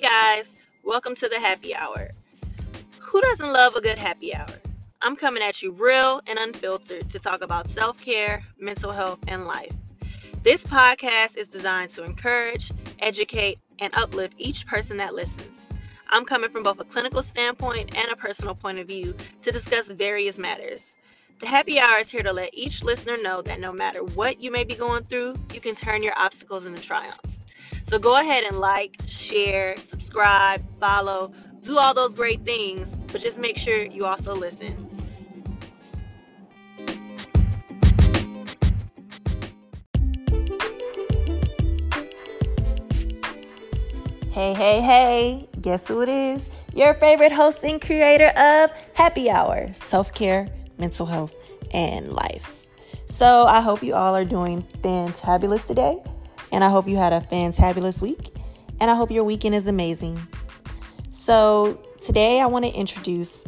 Hey guys, welcome to the happy hour. Who doesn't love a good happy hour? I'm coming at you real and unfiltered to talk about self care, mental health, and life. This podcast is designed to encourage, educate, and uplift each person that listens. I'm coming from both a clinical standpoint and a personal point of view to discuss various matters. The happy hour is here to let each listener know that no matter what you may be going through, you can turn your obstacles into triumphs. So go ahead and like, share, subscribe, follow, do all those great things, but just make sure you also listen. Hey, hey, hey, guess who it is? Your favorite host and creator of Happy Hour Self Care, Mental Health, and Life. So, I hope you all are doing fantabulous today, and I hope you had a fantabulous week, and I hope your weekend is amazing. So, today I want to introduce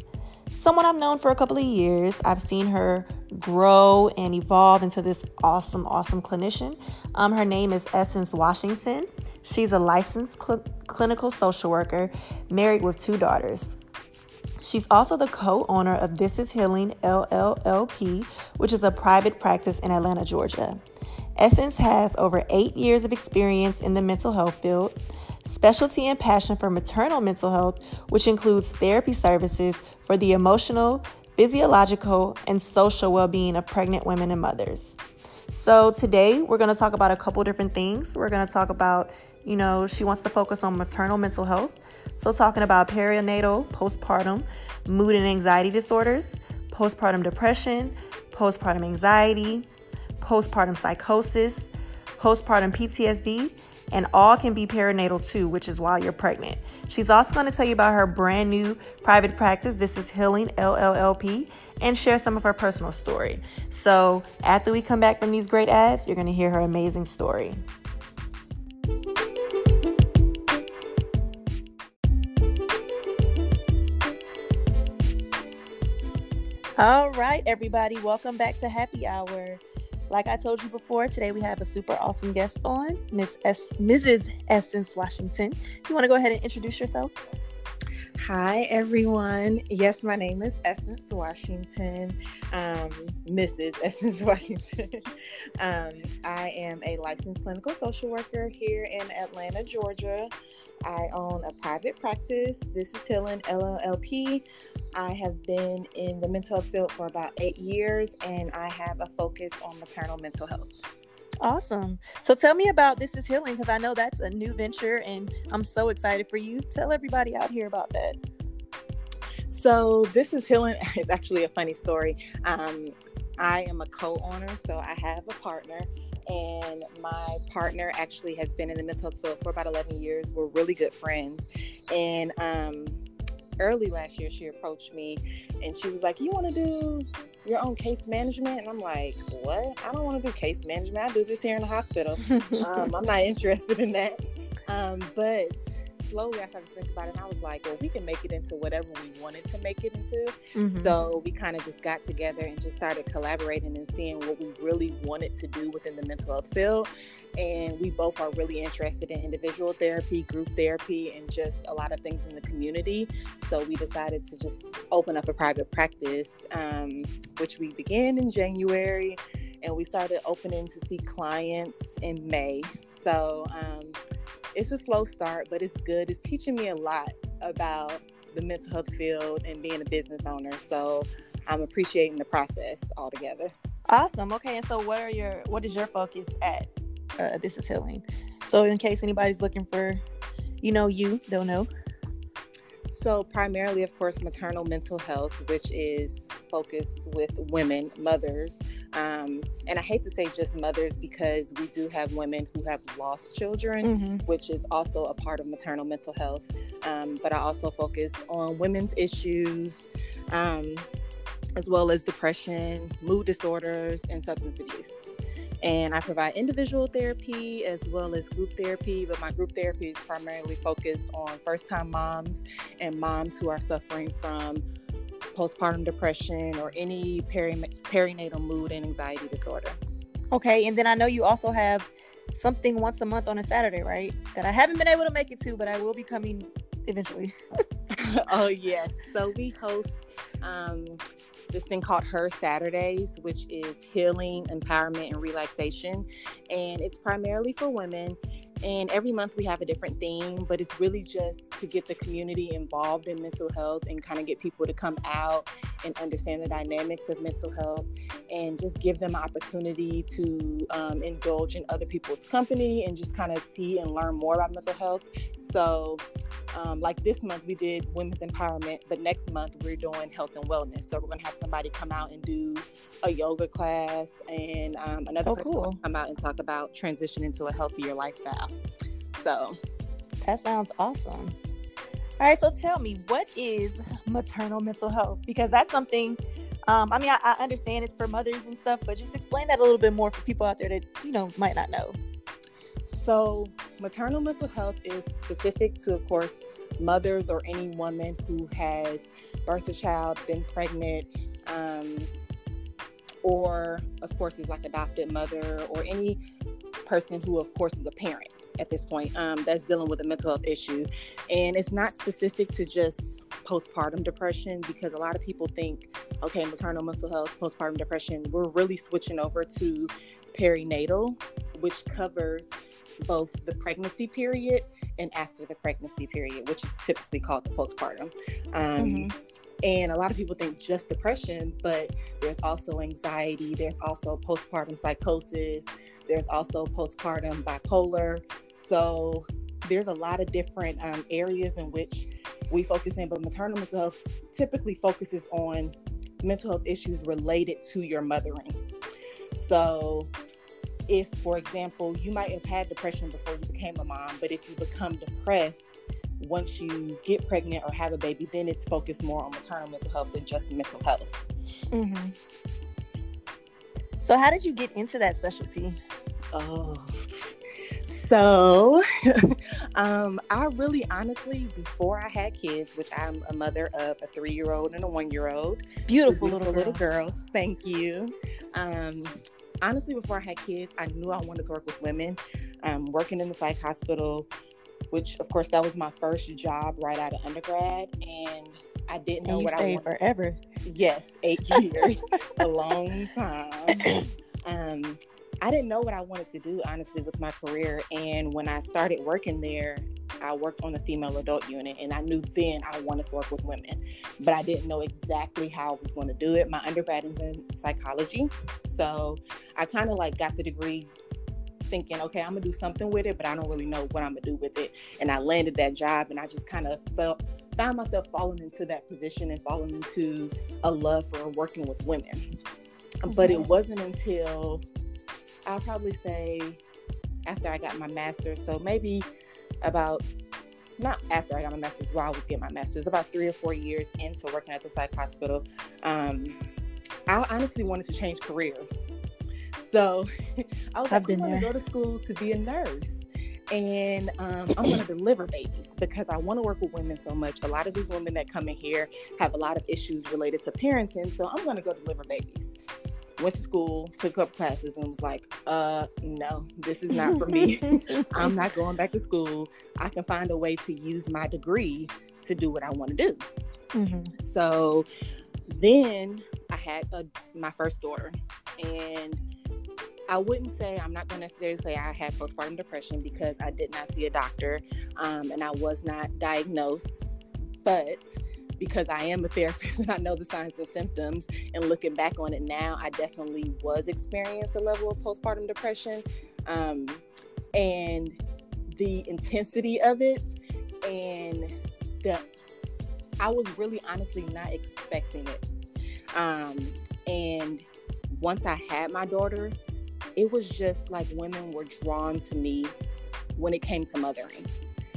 someone I've known for a couple of years. I've seen her grow and evolve into this awesome, awesome clinician. Um, her name is Essence Washington. She's a licensed cl- clinical social worker, married with two daughters. She's also the co owner of This Is Healing LLLP, which is a private practice in Atlanta, Georgia. Essence has over eight years of experience in the mental health field, specialty and passion for maternal mental health, which includes therapy services for the emotional, physiological, and social well being of pregnant women and mothers. So, today we're going to talk about a couple different things. We're going to talk about you know, she wants to focus on maternal mental health. So, talking about perinatal, postpartum, mood and anxiety disorders, postpartum depression, postpartum anxiety, postpartum psychosis, postpartum PTSD, and all can be perinatal too, which is while you're pregnant. She's also going to tell you about her brand new private practice. This is Healing LLLP and share some of her personal story. So, after we come back from these great ads, you're going to hear her amazing story. All right, everybody, welcome back to Happy Hour. Like I told you before, today we have a super awesome guest on, Miss Mrs. Essence Washington. You want to go ahead and introduce yourself? Hi, everyone. Yes, my name is Essence Washington, um, Mrs. Essence Washington. um, I am a licensed clinical social worker here in Atlanta, Georgia. I own a private practice. This is Healing LLP. I have been in the mental health field for about eight years, and I have a focus on maternal mental health. Awesome. So tell me about This is Healing because I know that's a new venture, and I'm so excited for you. Tell everybody out here about that. So This is Healing is actually a funny story. Um, I am a co-owner, so I have a partner and my partner actually has been in the mental health field for about 11 years. We're really good friends. And um, early last year, she approached me and she was like, You want to do your own case management? And I'm like, What? I don't want to do case management. I do this here in the hospital. um, I'm not interested in that. Um, but slowly I started to think about it and I was like, well, we can make it into whatever we wanted to make it into. Mm-hmm. So we kind of just got together and just started collaborating and seeing what we really wanted to do within the mental health field. And we both are really interested in individual therapy, group therapy, and just a lot of things in the community. So we decided to just open up a private practice, um, which we began in January and we started opening to see clients in May. So um, it's a slow start, but it's good. It's teaching me a lot about the mental health field and being a business owner. So I'm appreciating the process altogether. Awesome. Okay, and so what are your what is your focus at uh, This Is Healing? So in case anybody's looking for, you know, you they'll know. So primarily, of course, maternal mental health, which is focused with women, mothers, um, and I hate to say just mothers because we do have women who have lost children, mm-hmm. which is also a part of maternal mental health. Um, but I also focus on women's issues, um, as well as depression, mood disorders, and substance abuse. And I provide individual therapy as well as group therapy, but my group therapy is primarily focused on first time moms and moms who are suffering from postpartum depression or any peri- perinatal mood and anxiety disorder. Okay, and then I know you also have something once a month on a Saturday, right? That I haven't been able to make it to, but I will be coming eventually. oh yes. So we host um, this thing called Her Saturdays, which is healing, empowerment, and relaxation, and it's primarily for women. And every month we have a different theme, but it's really just to get the community involved in mental health and kind of get people to come out and understand the dynamics of mental health and just give them an opportunity to um, indulge in other people's company and just kind of see and learn more about mental health. So, um, like this month, we did women's empowerment, but next month we're doing health and wellness. So, we're going to have somebody come out and do a yoga class, and um, another oh, person cool. come out and talk about transitioning to a healthier lifestyle. So, that sounds awesome. All right, so tell me, what is maternal mental health? Because that's something. Um, I mean, I, I understand it's for mothers and stuff, but just explain that a little bit more for people out there that you know might not know. So, maternal mental health is specific to, of course, mothers or any woman who has birthed a child, been pregnant, um, or, of course, is like adopted mother, or any person who, of course, is a parent at this point um, that's dealing with a mental health issue. And it's not specific to just postpartum depression because a lot of people think, okay, maternal mental health, postpartum depression, we're really switching over to perinatal, which covers both the pregnancy period and after the pregnancy period, which is typically called the postpartum. Um, mm-hmm. And a lot of people think just depression, but there's also anxiety, there's also postpartum psychosis, there's also postpartum bipolar. So there's a lot of different um, areas in which we focus in, but maternal mental health typically focuses on mental health issues related to your mothering. So if, for example, you might have had depression before you became a mom, but if you become depressed once you get pregnant or have a baby, then it's focused more on maternal mental health than just mental health. Mm-hmm. So, how did you get into that specialty? Oh, so um, I really honestly, before I had kids, which I'm a mother of a three year old and a one year old, beautiful little little girls. Thank you. Um, honestly, before I had kids, I knew I wanted to work with women. Um, working in the psych hospital, which of course that was my first job right out of undergrad, and I didn't know what I wanted. forever. Yes, eight years, a long time. Um, I didn't know what I wanted to do honestly with my career, and when I started working there, I worked on the female adult unit, and I knew then I wanted to work with women, but I didn't know exactly how I was going to do it. My undergrad is in psychology, so I kind of like got the degree thinking, okay, I'm gonna do something with it, but I don't really know what I'm gonna do with it. And I landed that job, and I just kind of felt found myself falling into that position and falling into a love for working with women. Mm-hmm. But it wasn't until I'll probably say after I got my master's, so maybe about not after I got my master's, while I was getting my master's, about three or four years into working at the psych hospital, um, I honestly wanted to change careers. So I was I've like, I want to go to school to be a nurse. And um, I want to deliver babies because I want to work with women so much. A lot of these women that come in here have a lot of issues related to parenting. So I'm going to go deliver babies went to school, took up classes, and was like, uh, no, this is not for me. I'm not going back to school. I can find a way to use my degree to do what I want to do. Mm-hmm. So then I had a, my first daughter, and I wouldn't say I'm not going to necessarily say I had postpartum depression because I did not see a doctor um, and I was not diagnosed, but because I am a therapist and I know the signs and symptoms. And looking back on it now, I definitely was experiencing a level of postpartum depression. Um, and the intensity of it and the I was really honestly not expecting it. Um, and once I had my daughter, it was just like women were drawn to me when it came to mothering.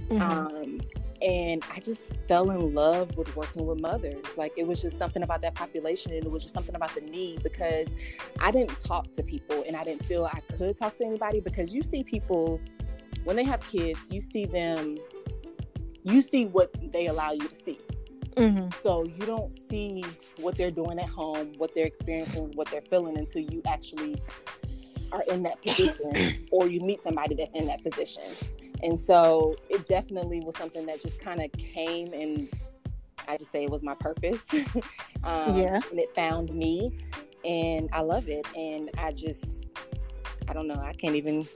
Mm-hmm. Um, and I just fell in love with working with mothers. Like it was just something about that population, and it was just something about the need because I didn't talk to people, and I didn't feel I could talk to anybody because you see people when they have kids, you see them, you see what they allow you to see. Mm-hmm. So you don't see what they're doing at home, what they're experiencing, what they're feeling until you actually are in that position or you meet somebody that's in that position. And so it definitely was something that just kind of came and I just say it was my purpose. um, yeah. And it found me and I love it. And I just, I don't know, I can't even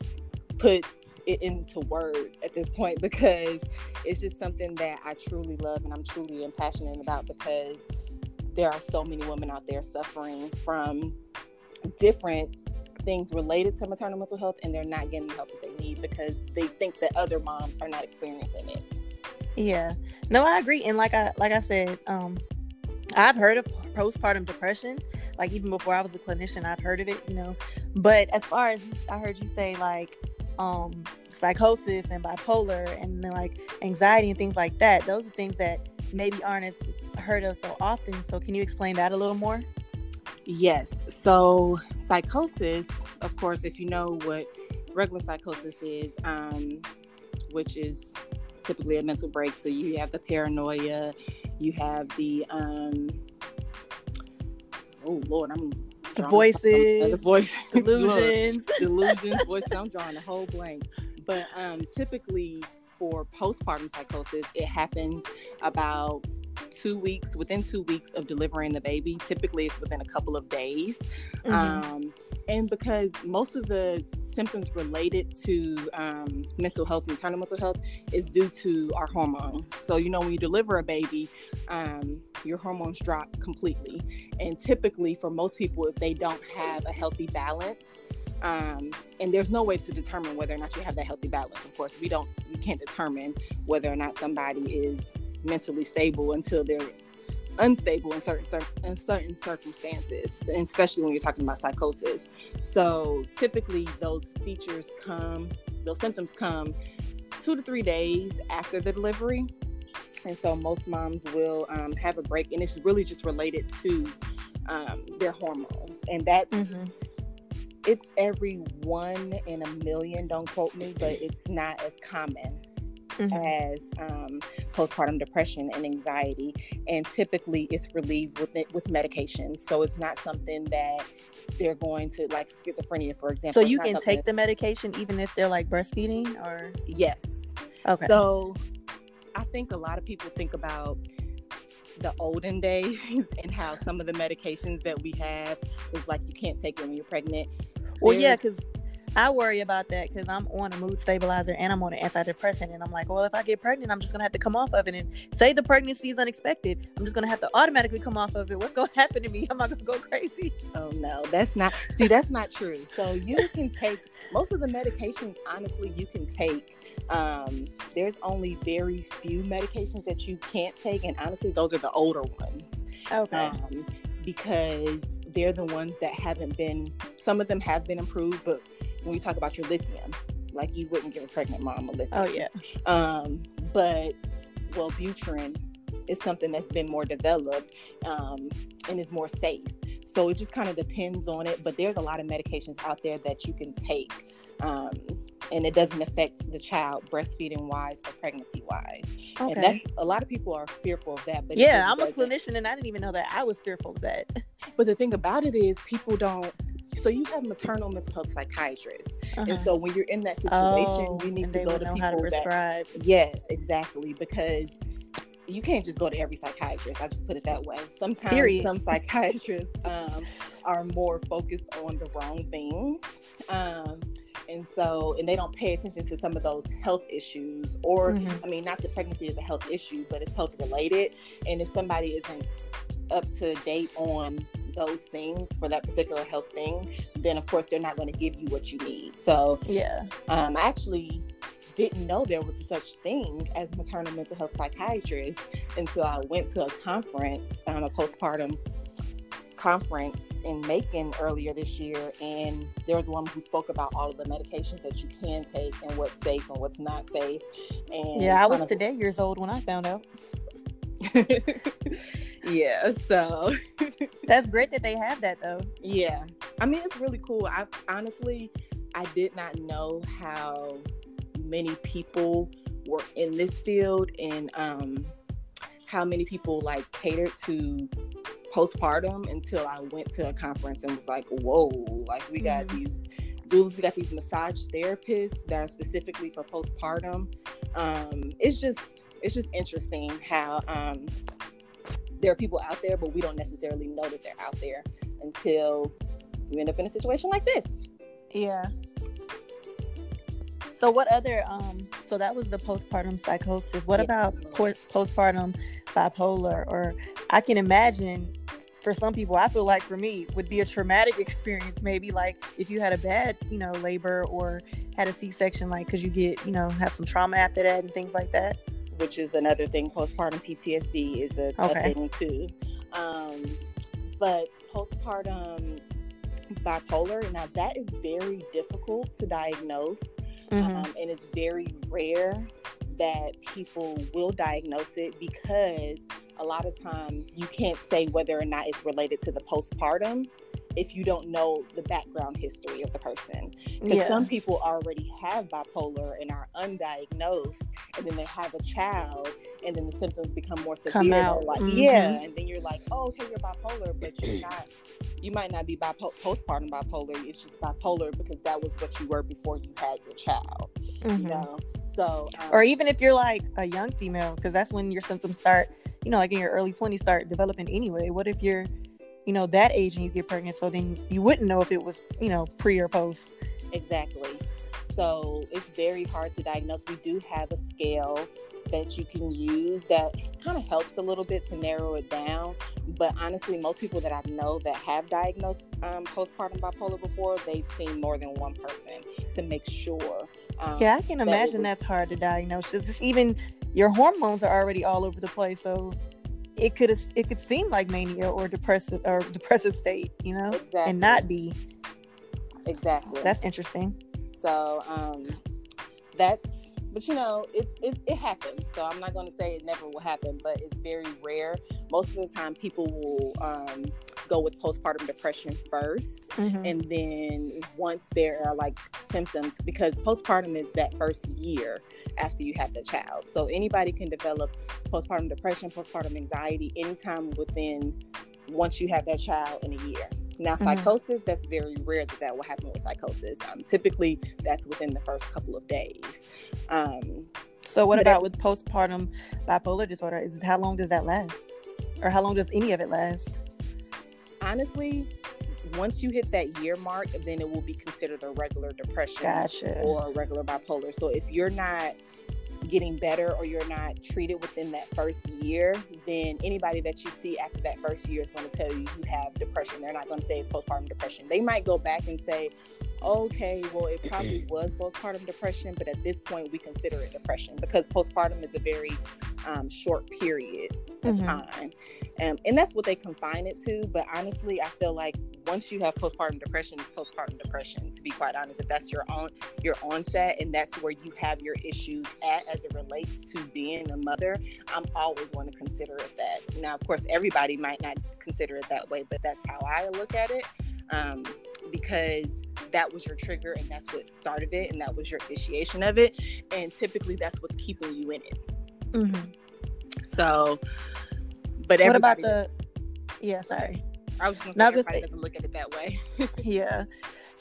put it into words at this point because it's just something that I truly love and I'm truly passionate about because there are so many women out there suffering from different things related to maternal mental health and they're not getting the help that they need because they think that other moms are not experiencing it. Yeah. No, I agree. And like I like I said, um, I've heard of postpartum depression. Like even before I was a clinician, I've heard of it, you know. But as far as I heard you say like um psychosis and bipolar and like anxiety and things like that, those are things that maybe aren't as heard of so often. So can you explain that a little more? Yes. So psychosis, of course, if you know what regular psychosis is, um, which is typically a mental break. So you have the paranoia, you have the um, oh Lord, I'm the voices, the voice delusions, delusions, voices. I'm drawing a whole blank. But um, typically for postpartum psychosis, it happens about two weeks within two weeks of delivering the baby typically it's within a couple of days. Mm-hmm. um, and because most of the symptoms related to um, mental health maternal mental health is due to our hormones. So you know when you deliver a baby um, your hormones drop completely. And typically for most people if they don't have a healthy balance um, and there's no way to determine whether or not you have that healthy balance of course we don't we can't determine whether or not somebody is mentally stable until they're unstable in certain in certain circumstances, and especially when you're talking about psychosis. So typically, those features come, those symptoms come two to three days after the delivery, and so most moms will um, have a break, and it's really just related to um, their hormones, and that's. Mm-hmm. It's every one in a million, don't quote me, but it's not as common mm-hmm. as um, postpartum depression and anxiety, and typically it's relieved with it, with medication. So it's not something that they're going to like schizophrenia, for example. So you can take the medication even if they're like breastfeeding, or yes. Okay. So I think a lot of people think about the olden days and how some of the medications that we have is like you can't take them when you're pregnant. Well, There's, yeah, because I worry about that because I'm on a mood stabilizer and I'm on an antidepressant. And I'm like, well, if I get pregnant, I'm just going to have to come off of it. And say the pregnancy is unexpected, I'm just going to have to automatically come off of it. What's going to happen to me? Am I going to go crazy? Oh, no, that's not, see, that's not true. So you can take most of the medications, honestly, you can take. Um, there's only very few medications that you can't take. And honestly, those are the older ones. Okay. Um, because they're the ones that haven't been, some of them have been improved, but when you talk about your lithium, like you wouldn't give a pregnant mom a lithium. Oh yeah. Um, but well, Wellbutrin is something that's been more developed um, and is more safe. So it just kind of depends on it. But there's a lot of medications out there that you can take. Um, and it doesn't affect the child breastfeeding wise or pregnancy wise. Okay. And that's a lot of people are fearful of that. But yeah, I'm a clinician and I didn't even know that I was fearful of that. But the thing about it is people don't so you have maternal mental health psychiatrists, uh-huh. and so when you're in that situation, oh, you need to go to people to prescribe. That, yes, exactly, because you can't just go to every psychiatrist. I just put it that way. Sometimes Period. some psychiatrists um, are more focused on the wrong things. Um, and so and they don't pay attention to some of those health issues or mm-hmm. i mean not that pregnancy is a health issue but it's health related and if somebody isn't up to date on those things for that particular health thing, then of course they're not going to give you what you need. So yeah, um, I actually didn't know there was such thing as maternal mental health psychiatrist until I went to a conference, um, a postpartum conference in Macon earlier this year, and there was a woman who spoke about all of the medications that you can take and what's safe and what's not safe. And yeah, I was of, today years old when I found out. yeah, so that's great that they have that though. Yeah. I mean, it's really cool. I honestly, I did not know how many people were in this field and um, how many people like catered to postpartum until I went to a conference and was like, whoa, like we got mm-hmm. these doulas, we got these massage therapists that are specifically for postpartum. Um, it's just it's just interesting how um, there are people out there, but we don't necessarily know that they're out there until you end up in a situation like this. Yeah. So what other um so that was the postpartum psychosis. What yeah. about postpartum bipolar or I can imagine for some people I feel like for me would be a traumatic experience maybe like if you had a bad, you know, labor or had a C-section like cuz you get, you know, have some trauma after that and things like that. Which is another thing postpartum PTSD is a, okay. a thing too. Um but postpartum bipolar now that is very difficult to diagnose mm-hmm. um, and it's very rare that people will diagnose it because a lot of times you can't say whether or not it's related to the postpartum if you don't know the background history of the person. Because yeah. some people already have bipolar and are undiagnosed, and then they have a child, and then the symptoms become more severe. Come out. Like, mm-hmm. yeah, and then you're like, oh, okay, you're bipolar, but you're not. You might not be bipo- postpartum bipolar. It's just bipolar because that was what you were before you had your child. Mm-hmm. You know. So, um, or even if you're like a young female, because that's when your symptoms start, you know, like in your early 20s, start developing anyway. What if you're you know that age and you get pregnant so then you wouldn't know if it was you know pre or post. Exactly. So it's very hard to diagnose. We do have a scale that you can use that kind of helps a little bit to narrow it down but honestly most people that i know that have diagnosed um, postpartum bipolar before they've seen more than one person to make sure um, yeah i can imagine was... that's hard to diagnose it's even your hormones are already all over the place so it could it could seem like mania or depressive or depressive state, you know, exactly. and not be. Exactly. That's interesting. So um, that's but you know it's it, it happens. So I'm not going to say it never will happen, but it's very rare. Most of the time, people will um, go with postpartum depression 1st mm-hmm. and then once there are like symptoms, because postpartum is that first year after you have the child. So anybody can develop postpartum depression, postpartum anxiety anytime within once you have that child in a year. Now, mm-hmm. psychosis, that's very rare that that will happen with psychosis. Um, typically, that's within the first couple of days. Um, so, what about with postpartum bipolar disorder? Is how long does that last, or how long does any of it last? Honestly, once you hit that year mark, then it will be considered a regular depression gotcha. or a regular bipolar. So if you're not getting better or you're not treated within that first year, then anybody that you see after that first year is going to tell you you have depression. They're not going to say it's postpartum depression. They might go back and say, okay, well, it probably was postpartum depression, but at this point, we consider it depression because postpartum is a very um, short period of mm-hmm. time. Um, and that's what they confine it to. But honestly, I feel like once you have postpartum depression, it's postpartum depression. To be quite honest, if that's your own your onset and that's where you have your issues at as it relates to being a mother, I'm always going to consider it that. Now, of course, everybody might not consider it that way, but that's how I look at it um, because that was your trigger and that's what started it and that was your initiation of it, and typically that's what's keeping you in it. Mm-hmm. So but what about the? Yeah, sorry. I was just to say everybody doesn't look at it that way. yeah,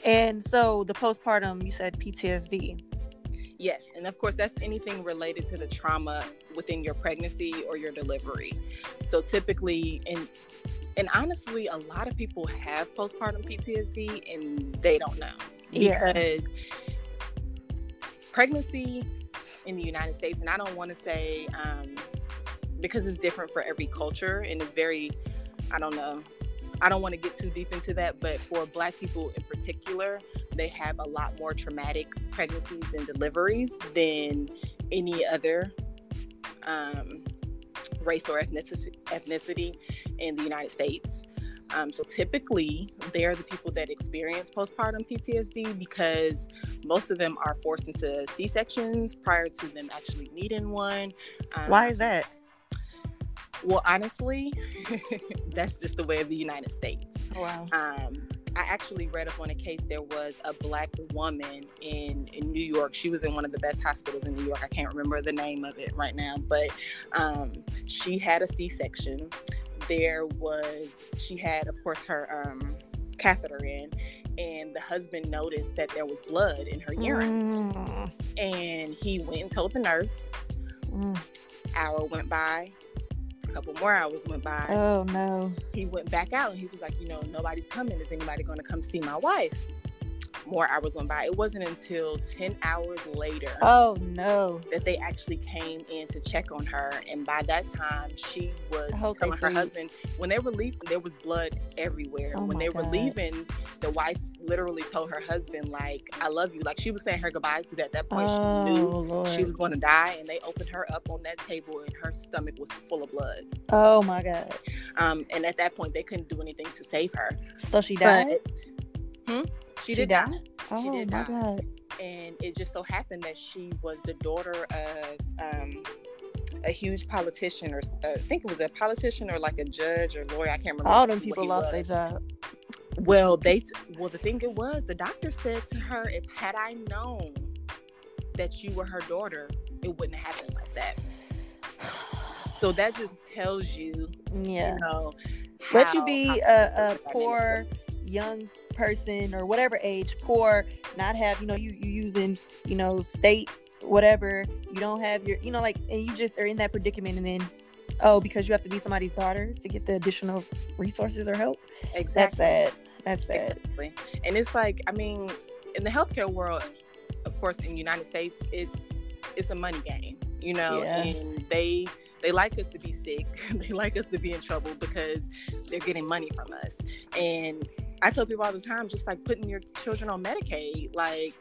and so the postpartum, you said PTSD. Yes, and of course that's anything related to the trauma within your pregnancy or your delivery. So typically, and and honestly, a lot of people have postpartum PTSD and they don't know yeah. because pregnancy in the United States, and I don't want to say um, because it's different for every culture and it's very i don't know i don't want to get too deep into that but for black people in particular they have a lot more traumatic pregnancies and deliveries than any other um, race or ethnicity, ethnicity in the united states um, so typically, they're the people that experience postpartum PTSD because most of them are forced into C sections prior to them actually needing one. Um, Why is that? Well, honestly, that's just the way of the United States. Oh, wow. Um, I actually read up on a case. There was a black woman in, in New York. She was in one of the best hospitals in New York. I can't remember the name of it right now, but um, she had a C section. There was, she had, of course, her um, catheter in, and the husband noticed that there was blood in her urine. Mm. And he went and told the nurse. Mm. Hour went by, couple more hours went by. Oh no. He went back out and he was like, you know, nobody's coming. Is anybody going to come see my wife? More hours went by. It wasn't until 10 hours later Oh no. that they actually came in to check on her. And by that time, she was telling her husband, when they were leaving, there was blood everywhere. Oh when they were leaving, the wife literally told her husband, like, I love you. Like she was saying her goodbyes because at that point Oh she knew Lord. she was going to die. And they opened her up on that table and her stomach was full of blood. Oh my God. Um, and at that point, they couldn't do anything to save her. So she died. But, hmm? She, She did die. Oh did my die. God. and it just so happened that she was the daughter of um, a huge politician, or uh, I think it was a politician or like a judge or lawyer. I can't remember. All them people lost their job. Well, they well the thing it was the doctor said to her, if had I known that you were her daughter, it wouldn't have happened like that. So that just tells you, Yeah. you know, Let you be a, a poor young person or whatever age, poor, not have, you know, you, you using, you know, state, whatever, you don't have your, you know, like, and you just are in that predicament and then, oh, because you have to be somebody's daughter to get the additional resources or help. Exactly. That's sad. That's sad. Exactly. And it's like, I mean, in the healthcare world, of course, in the United States, it's it's a money game, you know, Yeah. and they they like us to be sick. they like us to be in trouble because they're getting money from us. And I tell people all the time, just like putting your children on Medicaid, like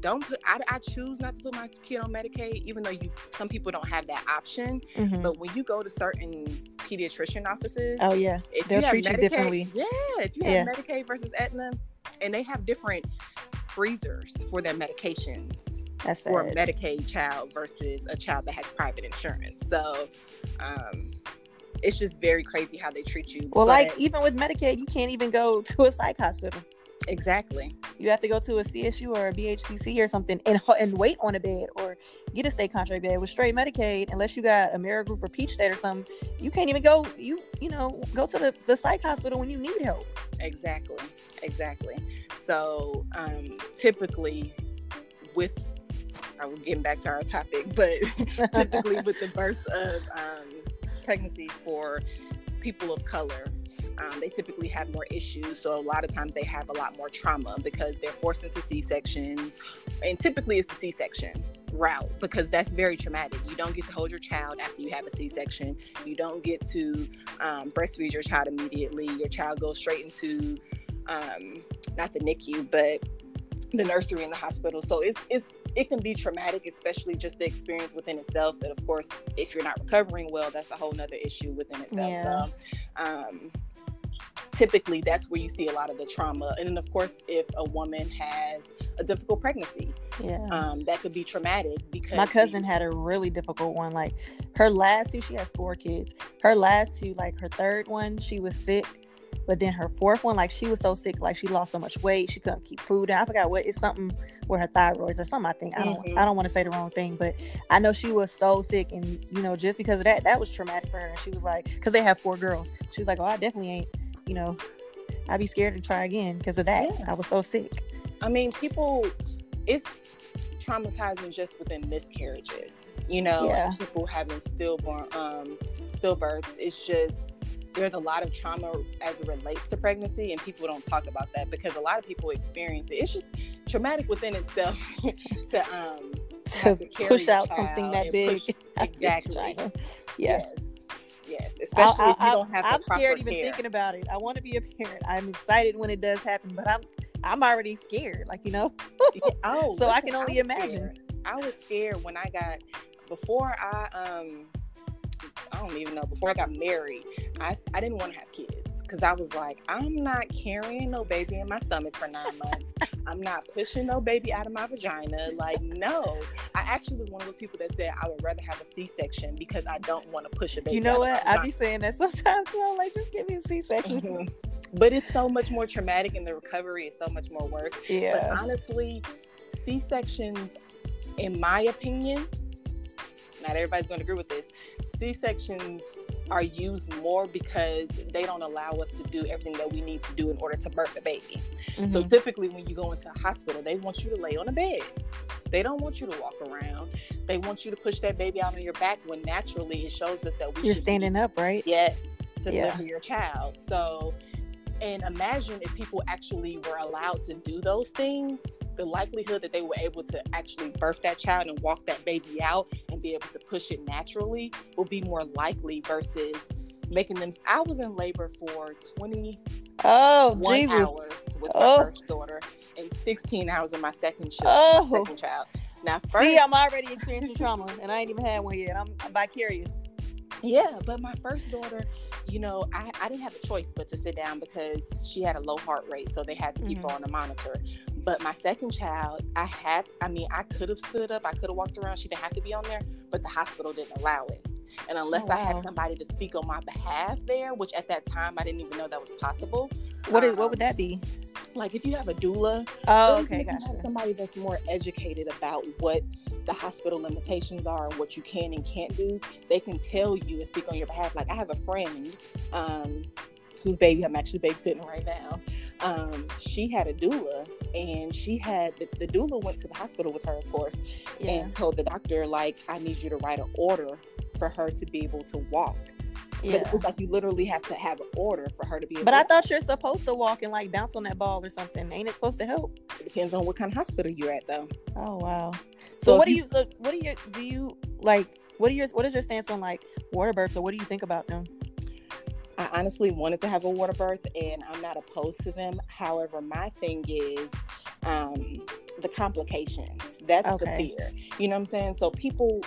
don't put I, I choose not to put my kid on Medicaid, even though you some people don't have that option. Mhm. But when you go to certain pediatrician offices, Oh, yeah. if They'll you treat you differently. Yeah, if you Yeah. have Medicaid versus Aetna, and they have different freezers for their medications That's for a. Medicaid child versus a child that has private insurance. So, um, it's just very crazy how they treat you. Well, like, even with Medicaid, you can't even go to a psych hospital. exactly, You have to go to a CSU or a BHCC or something and and wait on a bed or get a state contract bed with straight Medicaid. Unless you got AmeriGroup or Peach State or something, you can't even go. You you know go to the, the psych hospital when you need help. exactly, exactly. So, um, typically, with I'm getting back to our topic, but typically with the birth of um, pregnancies for people of color, um, they typically have more issues. So a lot of times they have a lot more trauma because they're forced into C sections, and typically it's the C section route because that's very traumatic. You don't get to hold your child after you have a C section. You don't get to um, breastfeed your child immediately. Your child goes straight into um, not the NICU, but the nursery in the hospital. So it's it's it can be traumatic, especially just the experience within itself. And of course, if you're not recovering well, that's a whole nother issue within itself. Yeah. So, um, typically, that's where you see a lot of the trauma. And then, of course, if a woman has a difficult pregnancy, Yeah. um, that could be traumatic because My cousin had a really difficult one. Like her last two, she has four kids. Her last two, like her third one, she was sick. But then her fourth one, like she was so sick, like she lost so much weight, she couldn't keep food. down. I forgot what it's something with her thyroids or something. I think I don't, Mhm. I don't want to say the wrong thing, but I know she was so sick, and you know, just because of that, that was traumatic for her. And she was like, because they have four girls, she was like, oh, I definitely ain't, you know, I'd be scared to try again because of that. Yeah. I was so sick. I mean, people, it's traumatizing just within miscarriages. You know, Yeah. people having stillborn, um, stillbirths. It's just there's a lot of trauma as it relates to pregnancy, and people don't talk about that because a lot of people experience it. It's just traumatic within itself to um To to push out something that big. push- exactly. Yeah. Yes. Yes, I, especially if you I, don't have the I'm scared even care. thinking about it. I want to be a parent. I'm excited when it does happen, but I'm I'm already scared. Like you know. Oh, So I can only was imagine. scared. I was scared when I got before I um I don't even know before I got married. I I didn't want to have kids because I was like I'm not carrying no baby in my stomach for nine months. I'm not pushing no baby out of my vagina. Like no, I actually was one of those people that said I would rather have a C-section because I don't want to push a baby. You know out what? I be saying that sometimes. too. I'm like, just give me a C-section. Mhm. But it's so much more traumatic, and the recovery is so much more worse. But Yeah. honestly, C sections, in my opinion, not everybody's going to agree with this. C sections are used more because they don't allow us to do everything that we need to do in order to birth a baby. Mm-hmm. So typically, when you go into a hospital, they want you to lay on a bed. They don't want you to walk around. They want you to push that baby out on your back when naturally it shows us that we you're standing be, up, right? Yes, to yeah. deliver your child. So, and imagine if people actually were allowed to do those things the likelihood that they were able to actually birth that child and walk that baby out and be able to push it naturally will be more likely versus making them. I was in labor for 20 oh, Jesus. hours with oh. my first daughter and 16 hours with my second, child, oh. my second child. Now, first, see, I'm already experiencing trauma, and I ain't even had one yet. I'm, I'm vicarious. Yeah, but my first daughter, you know, I, I didn't have a choice but to sit down because she had a low heart rate, so they had to keep mm-hmm. her on a monitor. But my second child, I had, I mean, I could have stood up, I could have walked around. She didn't have to be on there, but the hospital didn't allow it. And unless oh, wow. I had somebody to speak on my behalf there, which at that time I didn't even know that was possible. What um, is, what would that be? Like if you have a doula. Oh, okay, gotcha. Somebody that's more educated about what the hospital limitations are and what you can and can't do, they can tell you and speak on your behalf. Like I have a friend um, whose baby I'm actually babysitting right now. Um, she had a doula and she had the, the, doula went to the hospital with her of course yeah. and told the doctor like i need you to write an order for her to be able to walk yeah. But it's like you literally have to have an order for her to be. Able to. But I thought you're supposed to walk and like bounce on that ball or something. Ain't it supposed to help? It depends on what kind of hospital you're at, though. Oh wow. So, so what do you, you? So what do you? Do you like? What are your? What is your stance on like water births? Or what do you think about them? I honestly wanted to have a water birth and I'm not opposed to them. However, my thing is um, the complications. That's okay. the fear. You know what I'm saying? So people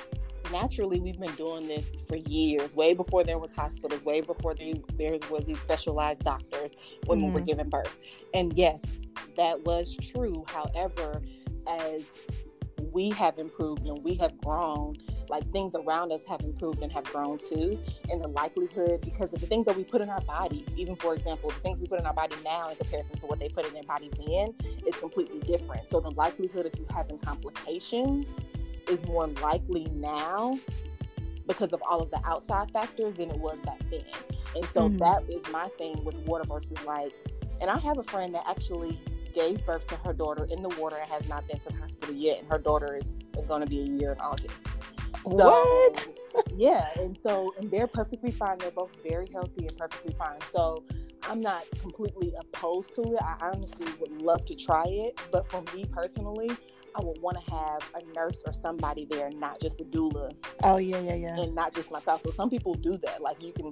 naturally we've been doing this for years, way before there was hospitals, way before there, there was these specialized doctors, women mm-hmm. were giving birth. And yes, that was true. However, as we have improved and we have grown, like things around us have improved and have grown too. And the likelihood, because of the things that we put in our body, even for example, the things we put in our body now in comparison to what they put in their body then is completely different. So the likelihood of you having complications is more likely now because of all of the outside factors than it was back then. And so mm-hmm. that is my thing with water versus like, and I have a friend that actually gave birth to her daughter in the water and has not been to the hospital yet. And her daughter is going to be a year in August. So, what? yeah. And so, and they're perfectly fine. They're both very healthy and perfectly fine. So, I'm not completely opposed to it. I honestly would love to try it. But for me personally, I would want to have a nurse or somebody there, not just a doula. Oh yeah, yeah, yeah. And not just myself. So some people do that. Like you can,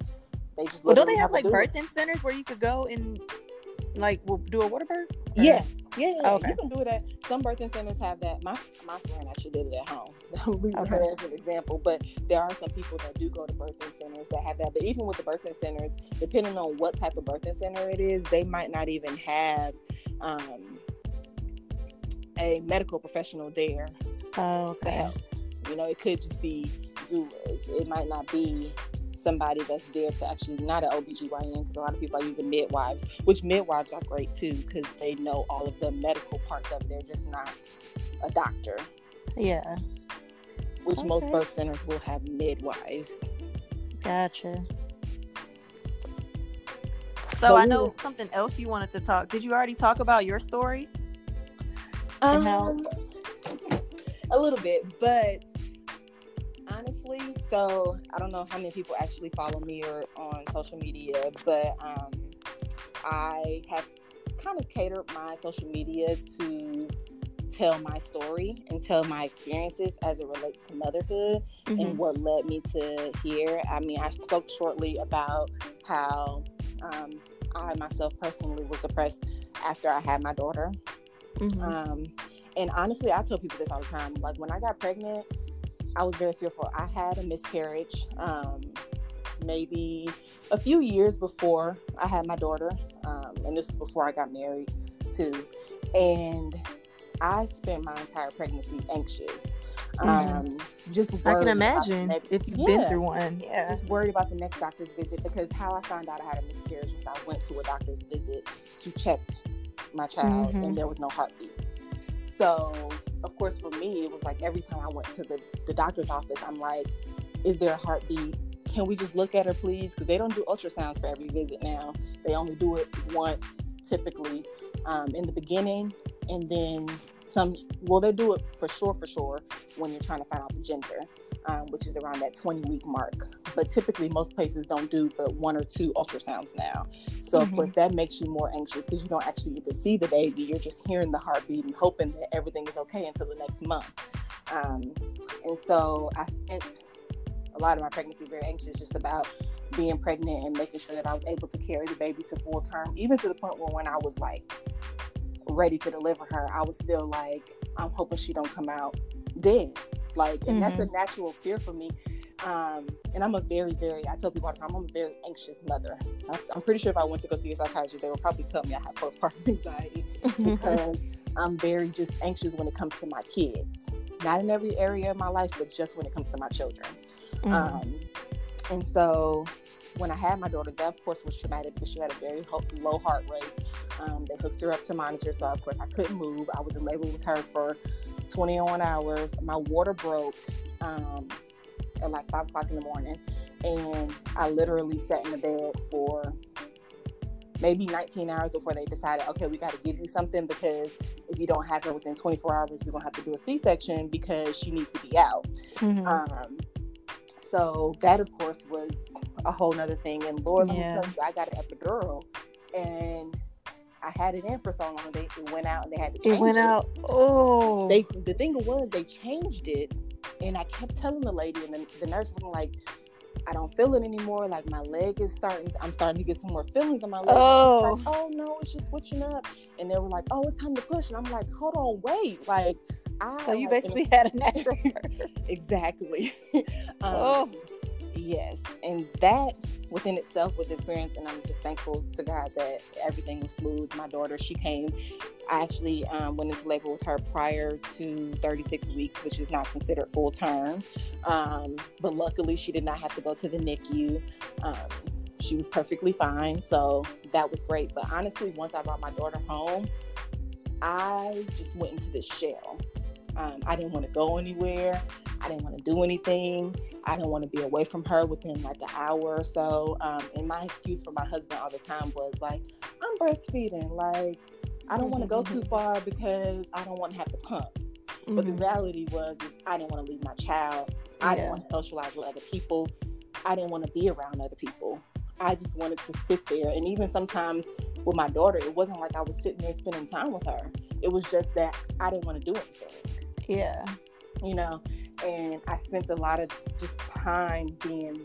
they just. Well, don't they have like birthing centers where you could go and like will do a water? Yeah, yeah, yeah. Okay. You can do that. Some birthing centers have that. My my friend actually did it at home. I'm using okay. her as an example, but there are some people that do go to birthing centers that have that. But even with the birthing centers, depending on what type of birthing center it is, they might not even have um, a medical professional there. Oh, okay. You know, it could just be doulas. It might not be somebody that's there to actually not an OBGYN because a lot of people are using midwives, which midwives are great too because they know all of the medical parts of it. They're just not a doctor. Yeah. Which okay. most birth centers will have midwives. Gotcha. So I know something else you wanted to talk. Did you already talk about your story? Um, how? A little bit, but honestly, so I don't know how many people actually follow me or on social media, but um, I have kind of catered my social media to tell my story and tell my experiences as it relates to motherhood mm-hmm. and what led me to here. I mean, I spoke shortly about how um, I myself personally was depressed after I had my daughter. Mm-hmm. Um, and honestly, I tell people this all the time. Like when I got pregnant, I was very fearful. I had a miscarriage um, maybe a few years before I had my daughter, um, and this was before I got married too. And I spent my entire pregnancy anxious. Mm-hmm. Um, just I can imagine next, if you've yeah, been through one. Yeah, just worried about the next doctor's visit because how I found out I had a miscarriage is I went to a doctor's visit to check my child, mm-hmm. and there was no heartbeat. So, of course, for me, it was like every time I went to the, the doctor's office, I'm like, is there a heartbeat? can we just look at her, please? Because they don't do ultrasounds for every visit now. They only do it once, typically, um, in the beginning, and then some. Well, they do it for sure, for sure, when you're trying to find out the gender, um, which is around that 20 week mark. But typically, most places don't do but one or two ultrasounds now. So, mm-hmm. of course, that makes you more anxious because you don't actually get to see the baby. You're just hearing the heartbeat and hoping that everything is okay until the next month. Um, and so I spent a lot of my pregnancy very anxious just about being pregnant and making sure that I was able to carry the baby to full term, even to the point where when I was like ready to deliver her, I was still like, I'm hoping she don't come out dead. Like, and mm-hmm. that's a mm-hmm. natural fear for me. Um, and I'm a very, very, I tell people all the time, I'm a very anxious mother. I'm pretty sure if I went to go see a psychiatrist, they would probably tell me I have postpartum anxiety because I'm very just anxious when it comes to my kids. Not in every area of my life, but just when it comes to my children. Mm. Um, and so when I had my daughter, that of course was traumatic because she had a very low heart rate. Um, they hooked her up to monitor, so of course I couldn't move. I was in labor with her for 21 hours. My water broke um, at like five o'clock in the morning, and I literally sat in the bed for maybe 19 hours before they decided, okay, we got to give you something because if you don't have her within 24 hours, we're gonna have to do a C-section because she needs to be out. Mm-hmm. Um, so that, of course, was a whole nother thing. And Lord, yeah. let me tell you, I got an epidural, and I had it in for so long. They it went out, and they had to change it. It went it. out. Oh, they the thing was they changed it, and I kept telling the lady and the, the nurse, I'm like, I don't feel it anymore. Like my leg is starting. I'm starting to get some more feelings on my leg. Oh, like, oh no, it's just switching up. And they were like, oh, it's time to push. And I'm like, hold on, wait. Like, I so you basically had a natural exactly. um, oh, yes, and that within itself was experience, and I'm just thankful to God that everything was smooth. My daughter, she came. I actually um, went into labor with her prior to 36 weeks, which is not considered full term. Um, but luckily, she did not have to go to the NICU. Um, she was perfectly fine, so that was great. But honestly, once I brought my daughter home, I just went into this shell. Um, I didn't want to go anywhere. I didn't want to do anything. I didn't want to be away from her within like an hour or so. Um, and my excuse for my husband all the time was like, I'm breastfeeding. Like, I don't want to go too far because I don't want to have to pump. Mm-hmm. But the mm-hmm. reality was, is I didn't want to leave my child. I yeah. didn't want to socialize with other people. I didn't want to be around other people. I just wanted to sit there. And even sometimes with my daughter, it wasn't like I was sitting there spending time with her. It was just that I didn't want to do anything. Yeah. You know, and I spent a lot of just time being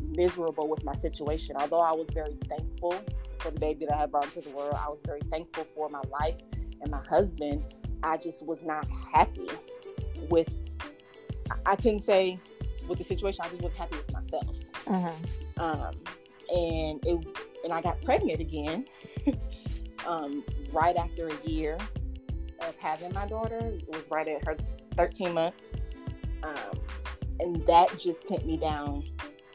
miserable with my situation. Although I was very thankful for the baby that I brought into the world, I was very thankful for my life and my husband. I just was not happy with, I couldn't say with the situation, I just wasn't happy with myself. Uh-huh. Um, and it, and I got pregnant again um, right after a year of having my daughter. It was right at her 13 months. Um, and that just sent me down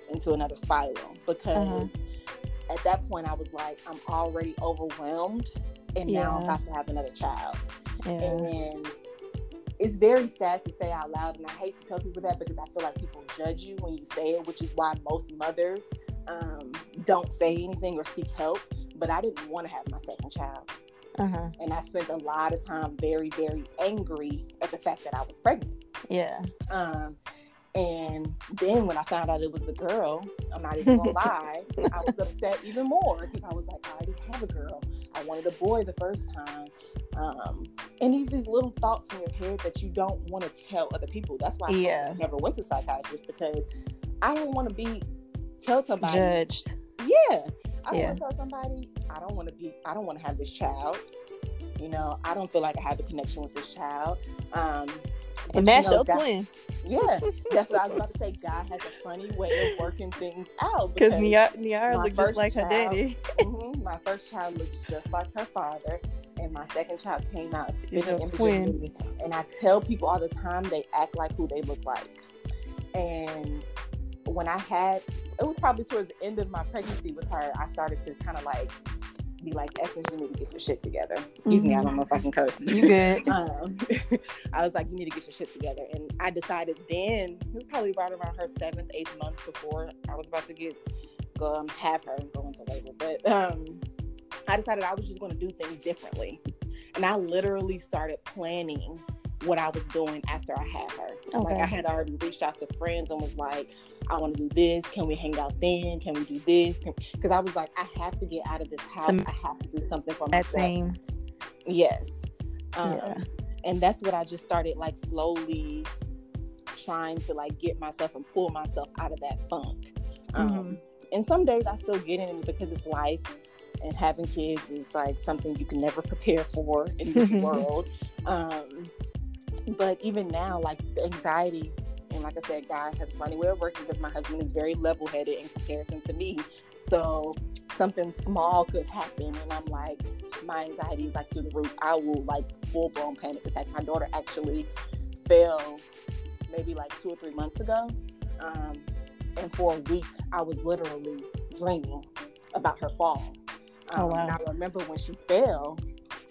into another spiral because uh-huh. at that point I was like, I'm already overwhelmed and yeah. now I'm about to have another child. Yeah. And it's very sad to say out loud, and I hate to tell people that because I feel like people judge you when you say it, which is why most mothers um, don't say anything or seek help. But I didn't want to have my second child. Uh-huh. And I spent a lot of time very, very angry at the fact that I was pregnant. Yeah. Um, and then when I found out it was a girl, I'm not even gonna lie, I was upset even more because I was like, I already have a girl. I wanted a boy the first time. Um, and these these little thoughts in your head that you don't want to tell other people. That's why yeah. I never went to psychiatrist because I don't want to be tell somebody judged. Yeah. I don't yeah. want to tell somebody I don't want to be I don't want to have this child. You know, I don't feel like I have a connection with this child. Um, and that's you know, your God, twin. Yeah, that's what I was about to say. God has a funny way of working things out. Because Niara, Niara looked just like child, her daddy. mm-hmm, my first child looked just like her father, and my second child came out spitting twin. Me. And I tell people all the time they act like who they look like. And when I had, it was probably towards the end of my pregnancy with her, I started to kind of like be like, Essence, you need to get your shit together. Excuse mm-hmm. me, I don't know if I can curse. You good? um, I was like, you need to get your shit together, and I decided then it was probably right around her seventh, eighth month before I was about to get go um, have her and go into labor, but um, I decided I was just going to do things differently, and I literally started planning what I was doing after I had her. Okay. Like I had already reached out to friends and was like, I want to do this. Can we hang out then? Can we do this? Because I was like, I have to get out of this house. I have to do something for myself. That same. Yes. Um, yeah. And that's what I just started like slowly trying to like get myself and pull myself out of that funk. Um, mm-hmm. And some days I still get in it because it's life and having kids is like something you can never prepare for in this world. Um, but even now, like the anxiety, and like I said, God has a funny way of working because my husband is very level headed in comparison to me. So something small could happen, and I'm like, my anxiety is like through the roof. I will like full blown panic attack. My daughter actually fell maybe like two or three months ago. Um, and for a week, I was literally dreaming about her fall. Oh, um, oh, wow. And I remember when she fell,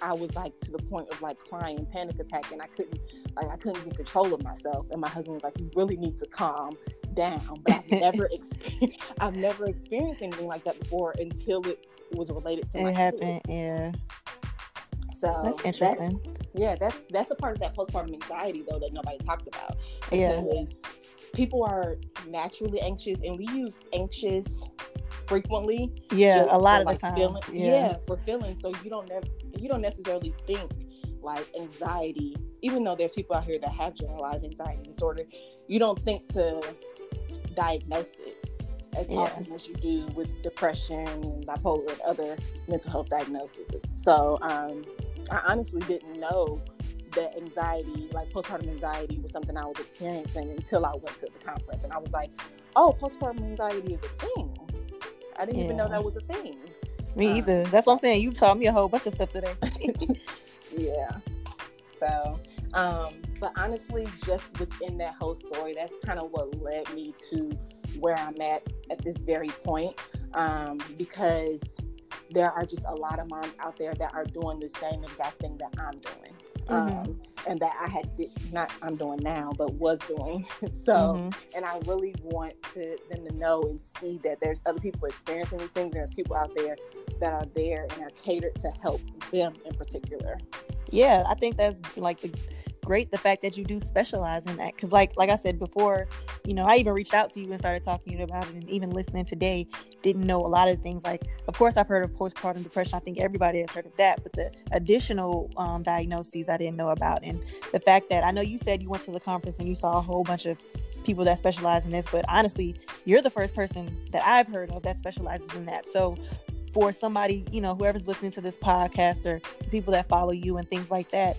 I was like to the point of like crying, panic attack, and I couldn't like I couldn't get control of myself. And my husband was like, "You really need to calm down." But I've never experienced I've never experienced anything like that before until it was related to it my happened. Kids. Yeah. So that's interesting. That's, yeah, that's that's a part of that postpartum anxiety though that nobody talks about. Because yeah. people are naturally anxious, and we use anxious frequently. Yeah, a lot of like the times. Feeling, yeah. yeah, for feeling. So you don't never you don't necessarily think like anxiety, even though there's people out here that have generalized anxiety disorder, you don't think to diagnose it as yeah. often as you do with depression and bipolar and other mental health diagnoses. So um, I honestly didn't know that anxiety, like postpartum anxiety, was something I was experiencing until I went to the conference, and I was like, "Oh, postpartum anxiety is a thing." I didn't yeah. even know that was a thing. Me um, either. That's what I'm saying. You taught me a whole bunch of stuff today. yeah. So, um, but honestly, just within that whole story, that's kind of what led me to where I'm at at this very point. Um, because there are just a lot of moms out there that are doing the same exact thing that I'm doing. Mm-hmm. Um, and that I had not I'm doing now, but was doing. so, mm-hmm. and I really want to them to know and see that there's other people experiencing these things. There's people out there that are there and are catered to help them in particular. Yeah, I think that's like the great the fact that you do specialize in that because like like i said before you know i even reached out to you and started talking to you about it and even listening today didn't know a lot of things like of course i've heard of postpartum depression i think everybody has heard of that but the additional um, diagnoses i didn't know about and the fact that i know you said you went to the conference and you saw a whole bunch of people that specialize in this but honestly you're the first person that i've heard of that specializes in that. So for somebody, you know, whoever's listening to this podcast or people that follow you and things like that,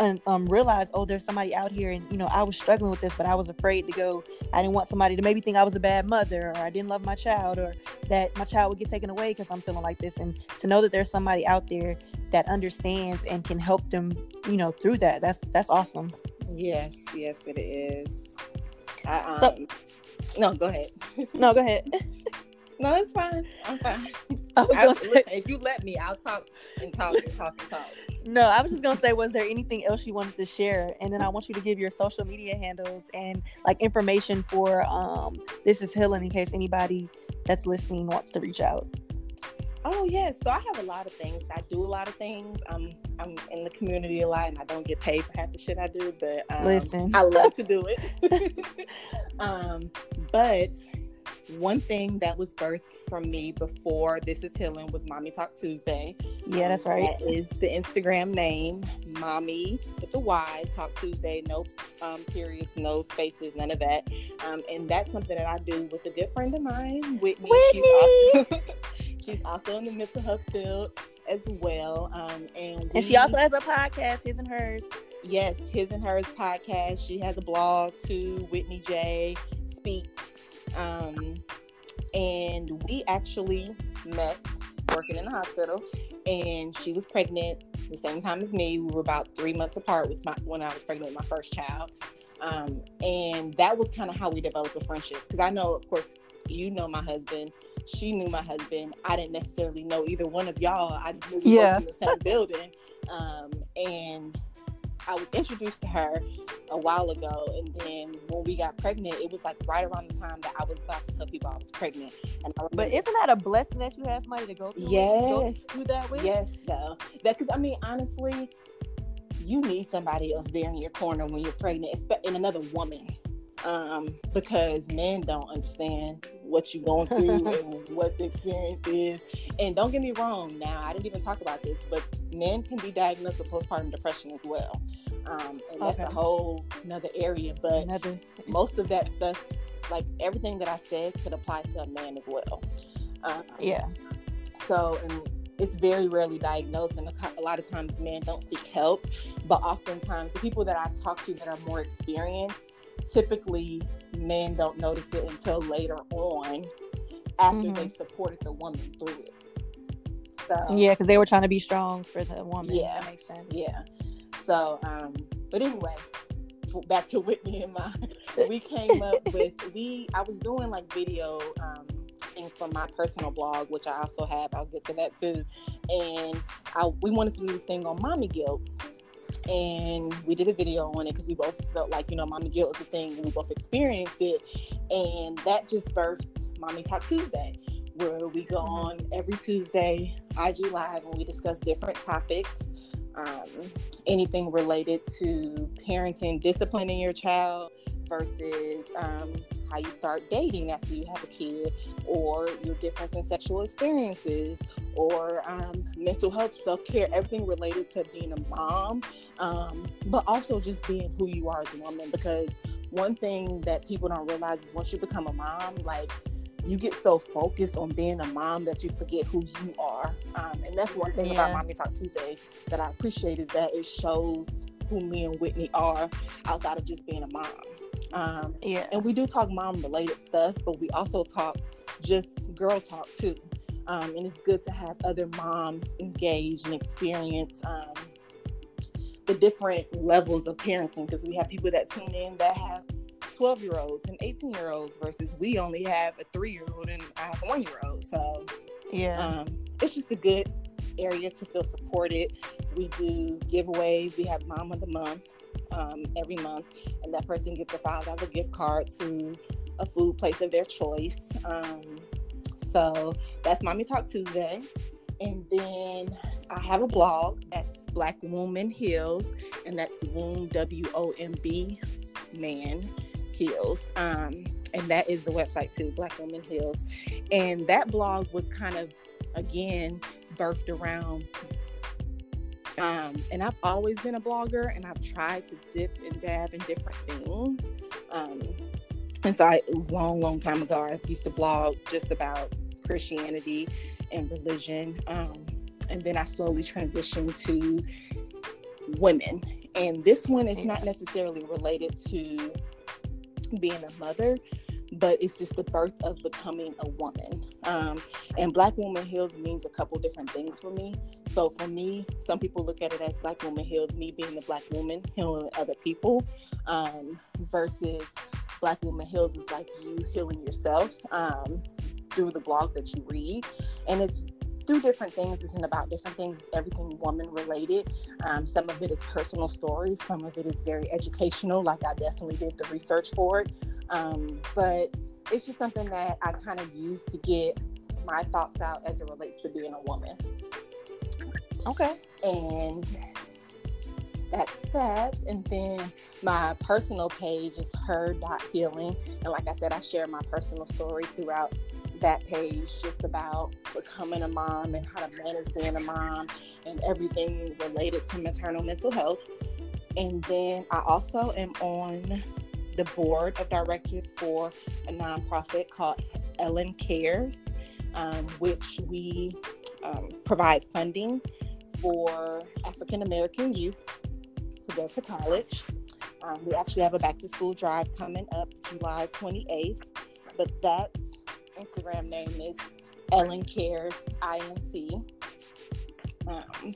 and um, realize, oh, there's somebody out here, and you know, I was struggling with this, but I was afraid to go. I didn't want somebody to maybe think I was a bad mother, or I didn't love my child, or that my child would get taken away because I'm feeling like this. And to know that there's somebody out there that understands and can help them, you know, through that. That's that's awesome. Yes, yes, it is. I, um, so, no, go ahead. no, go ahead. No, it's fine. I'm fine. I was gonna say, listen, if you let me, I'll talk and talk and talk and talk. No, I was just gonna say, was there anything else you wanted to share? And then I want you to give your social media handles and like information for um this is healing in case anybody that's listening wants to reach out. Oh yes, so I have a lot of things. I do a lot of things. I'm I'm in the community a lot, and I don't get paid for half the shit I do. But um, listen, I love to do it. um, but one thing that was birthed from me before This Is Healing was Mommy Talk Tuesday. Yeah, that's right. That is the Instagram name, Mommy with the Y Talk Tuesday. No um, periods, no spaces, none of that. Um, and that's something that I do with a good friend of mine, Whitney. Whitney. She's also, she's also in the mental health field as well. Um, and, we, and she also has a podcast, His and Hers. Yes, His and Hers podcast. She has a blog too, Whitney J Speaks um, and we actually met working in the hospital and she was pregnant the same time as me. We were about three months apart with my when I was pregnant with my first child. Um, and that was kind of how we developed a friendship. Because I know, of course, you know my husband. she knew my husband. I didn't necessarily know either one of y'all. I just knew we yeah. worked in the same building. Um, and I was introduced to her a while ago, and then when we got pregnant, it was like right around the time that I was about to tell people I was pregnant. And I but isn't that a blessing that you have somebody to go through? Yes, go through that with. Yes, though that because I mean honestly, you need somebody else there in your corner when you're pregnant, and another woman um, because men don't understand what you're going through and what the experience is. And don't get me wrong, now I didn't even talk about this, but men can be diagnosed with postpartum depression as well. Um, and that's okay. a whole another area. But another. most of that stuff, like everything that I said, could apply to a man as well. Um, yeah. So, and it's very rarely diagnosed, and a, lot of times men don't seek help. But oftentimes, the people that I talk to that are more experienced, typically men don't notice it until later on after mm-hmm. they've supported the woman through it. So yeah, because they were trying to be strong for the woman. Yeah, that makes sense. Yeah. So, um, but anyway, back to Whitney and my, we came up with we. I was doing like video um, things from my personal blog, which I also have. I'll get to that too. And I, we wanted to do this thing on mommy guilt and we did a video on it because we both felt like you know mommy guilt is a thing and we both experienced it and that just birthed mommy talk tuesday where we go mm-hmm. on every tuesday ig live and we discuss different topics um, anything related to parenting disciplining your child versus um, how you start dating after you have a kid, or your difference in sexual experiences, or um, mental health, self care, everything related to being a mom, um, but also just being who you are as a woman. Because one thing that people don't realize is once you become a mom, like you get so focused on being a mom that you forget who you are. Um, and that's one thing yeah. about Mommy Talk Tuesday that I appreciate is that it shows who me and Whitney are outside of just being a mom. Um, yeah. And we do talk mom related stuff, but we also talk just girl talk too. Um, and it's good to have other moms engage and experience um, the different levels of parenting because we have people that tune in that have 12 year olds and 18 year olds versus we only have a three year old and I have a one year old. So, yeah, um, it's just a good area to feel supported. We do giveaways, we have Mom of the Month um, every month, and that person gets a five dollar gift card to a food place of their choice. Um, so that's Mommy Talk Tuesday. And then I have a blog that's Black Woman Heals, and that's Womb W O M B Man Heals. Um, and that is the website too, Black Woman Heals. And that blog was kind of again birthed around um, and I've always been a blogger and I've tried to dip and dab in different things. Um, and so I, long, long time ago, I used to blog just about Christianity and religion. Um, and then I slowly transitioned to women. And this one is not necessarily related to being a mother, but it's just the birth of becoming a woman. Um, and Black Woman Heals means a couple different things for me. So for me, some people look at it as Black Woman Heals, me being the Black woman healing other people, um, versus Black Woman Heals is like you healing yourself um, through the blog that you read. And it's through different things. isn't about different things. It's everything woman related. Um, some of it is personal stories. Some of it is very educational. Like I definitely did the research for it. Um, but it's just something that I kind of use to get my thoughts out as it relates to being a woman. Okay. And that's that. And then my personal page is her.healing. And like I said, I share my personal story throughout that page just about becoming a mom and how to manage being a mom and everything related to maternal mental health. And then I also am on the board of directors for a nonprofit called Ellen Cares, um, which we um, provide funding for African American youth to go to college. Um, we actually have a back to school drive coming up July 28th, but that Instagram name is Ellen Cares INC. Um,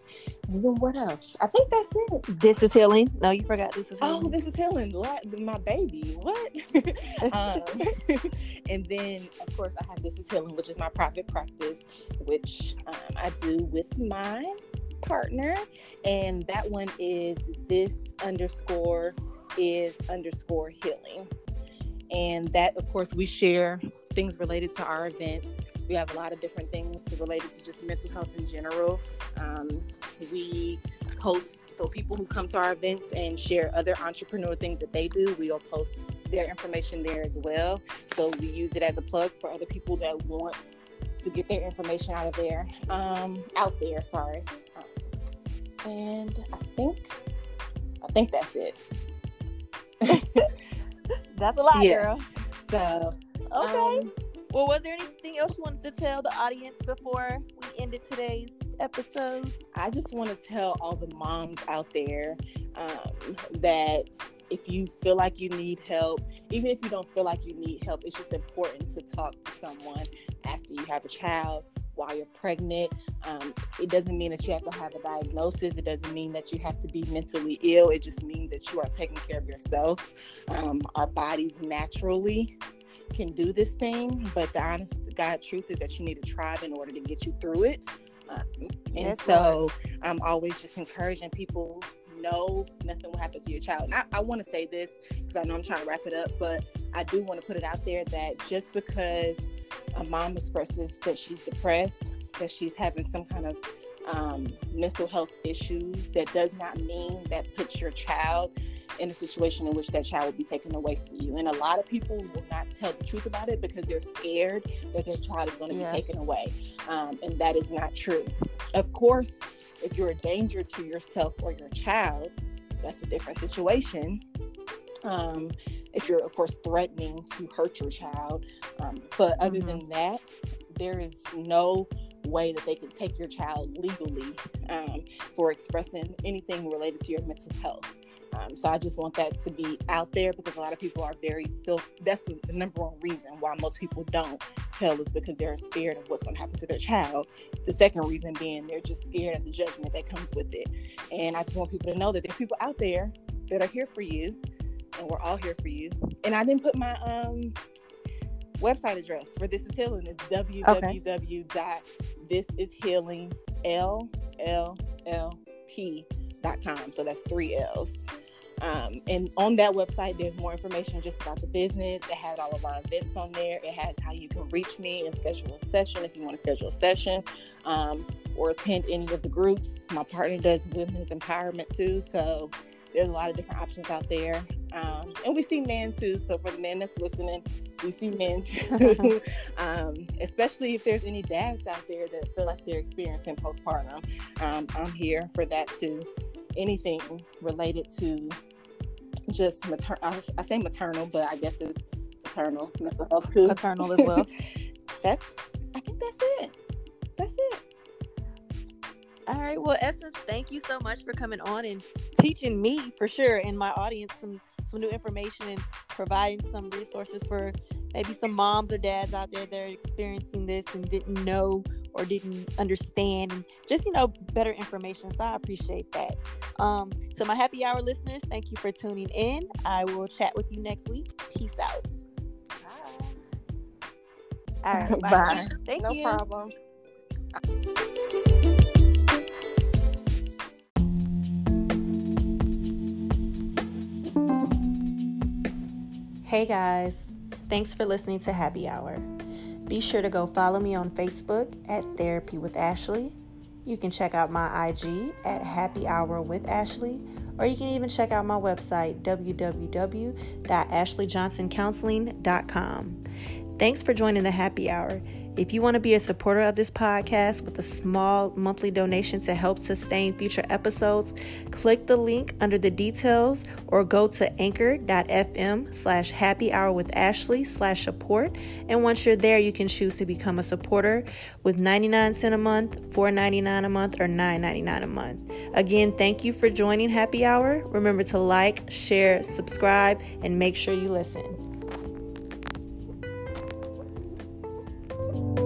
then what else? I think that's it. This is healing. No, you forgot this is healing. Oh, this is healing. My baby. What? um, and then, of course, I have this is healing, which is my private practice, which um, I do with my partner, and that one is this underscore is underscore healing. And that, of course, we share things related to our events. We have a lot of different things related to just mental health in general. Um, we post, so people who come to our events and share other entrepreneur things that they do, we'll post their information there as well. So we use it as a plug for other people that want to get their information out of there, um, out there. Sorry, and I think, I think that's it. That's a lot, yes. girl. So okay. Um, well, was there anything else you wanted to tell the audience before we ended today's episode? I just want to tell all the moms out there um, that if you feel like you need help, even if you don't feel like you need help, it's just important to talk to someone after you have a child while you're pregnant. Um, it doesn't mean that you have to have a diagnosis. It doesn't mean that you have to be mentally ill. It just means that you are taking care of yourself. Um, our bodies naturally can do this thing, but the honest God truth is that you need a tribe in order to get you through it. Um, and That's so right. I'm always just encouraging people know nothing will happen to your child. And I, I want to say this because I know I'm trying to wrap it up, but I do want to put it out there that just because a mom expresses that she's depressed, that she's having some kind of um, mental health issues, that does not mean that puts your child in a situation in which that child will be taken away from you. And a lot of people will not tell the truth about it because they're scared that their child is going to yeah. be taken away. Um, and that is not true. Of course, if you're a danger to yourself or your child, that's a different situation. Um, if you're, of course, threatening to hurt your child. Um, but other mm-hmm. than that, there is no way that they can take your child legally um, for expressing anything related to your mental health. Um, so I just want that to be out there because a lot of people are very feel that's the number one reason why most people don't tell is because they're scared of what's going to happen to their child. The second reason being they're just scared of the judgment that comes with it. And I just want people to know that there's people out there that are here for you and we're all here for you. And I didn't put my um website address for This Is Healing. It's www.thisishealingllp.com. So that's three L's. Um, and on that website, there's more information just about the business. It has all of our events on there. It has how you can reach me and schedule a session if you want to schedule a session um, or attend any of the groups. My partner does women's empowerment too. So there's a lot of different options out there. Um, and we see men too. So for the men that's listening, we see men too. um, especially if there's any dads out there that feel like they're experiencing postpartum. Um, I'm here for that too. Anything related to just maternal, I, I, say maternal, but I guess it's mental health too. Maternal as well. that's, I think that's it. That's it. All right. Well, Essence, thank you so much for coming on and teaching me for sure and my audience some some new information and providing some resources for maybe some moms or dads out there that are experiencing this and didn't know or didn't understand and just you know better information. So i appreciate that. Um to my happy hour listeners thank you for tuning in. I will chat with you next week. Peace out. Bye. All right. Bye, bye. thank no you. no problem Hey guys, thanks for listening to Happy Hour. Be sure to go follow me on Facebook at Therapy with Ashley. You can check out my IG at Happy Hour with Ashley, or you can even check out my website www.ashleyjohnsoncounseling.com. Thanks for joining the Happy Hour. If you want to be a supporter of this podcast with a small monthly donation to help sustain future episodes, click the link under the details or go to anchor.fm slash happy hour with Ashley slash support. And once you're there, you can choose to become a supporter with 99 cents a month, $4.99 a month, or $9.99 a month. Again, thank you for joining Happy Hour. Remember to like, share, subscribe, and make sure you listen. you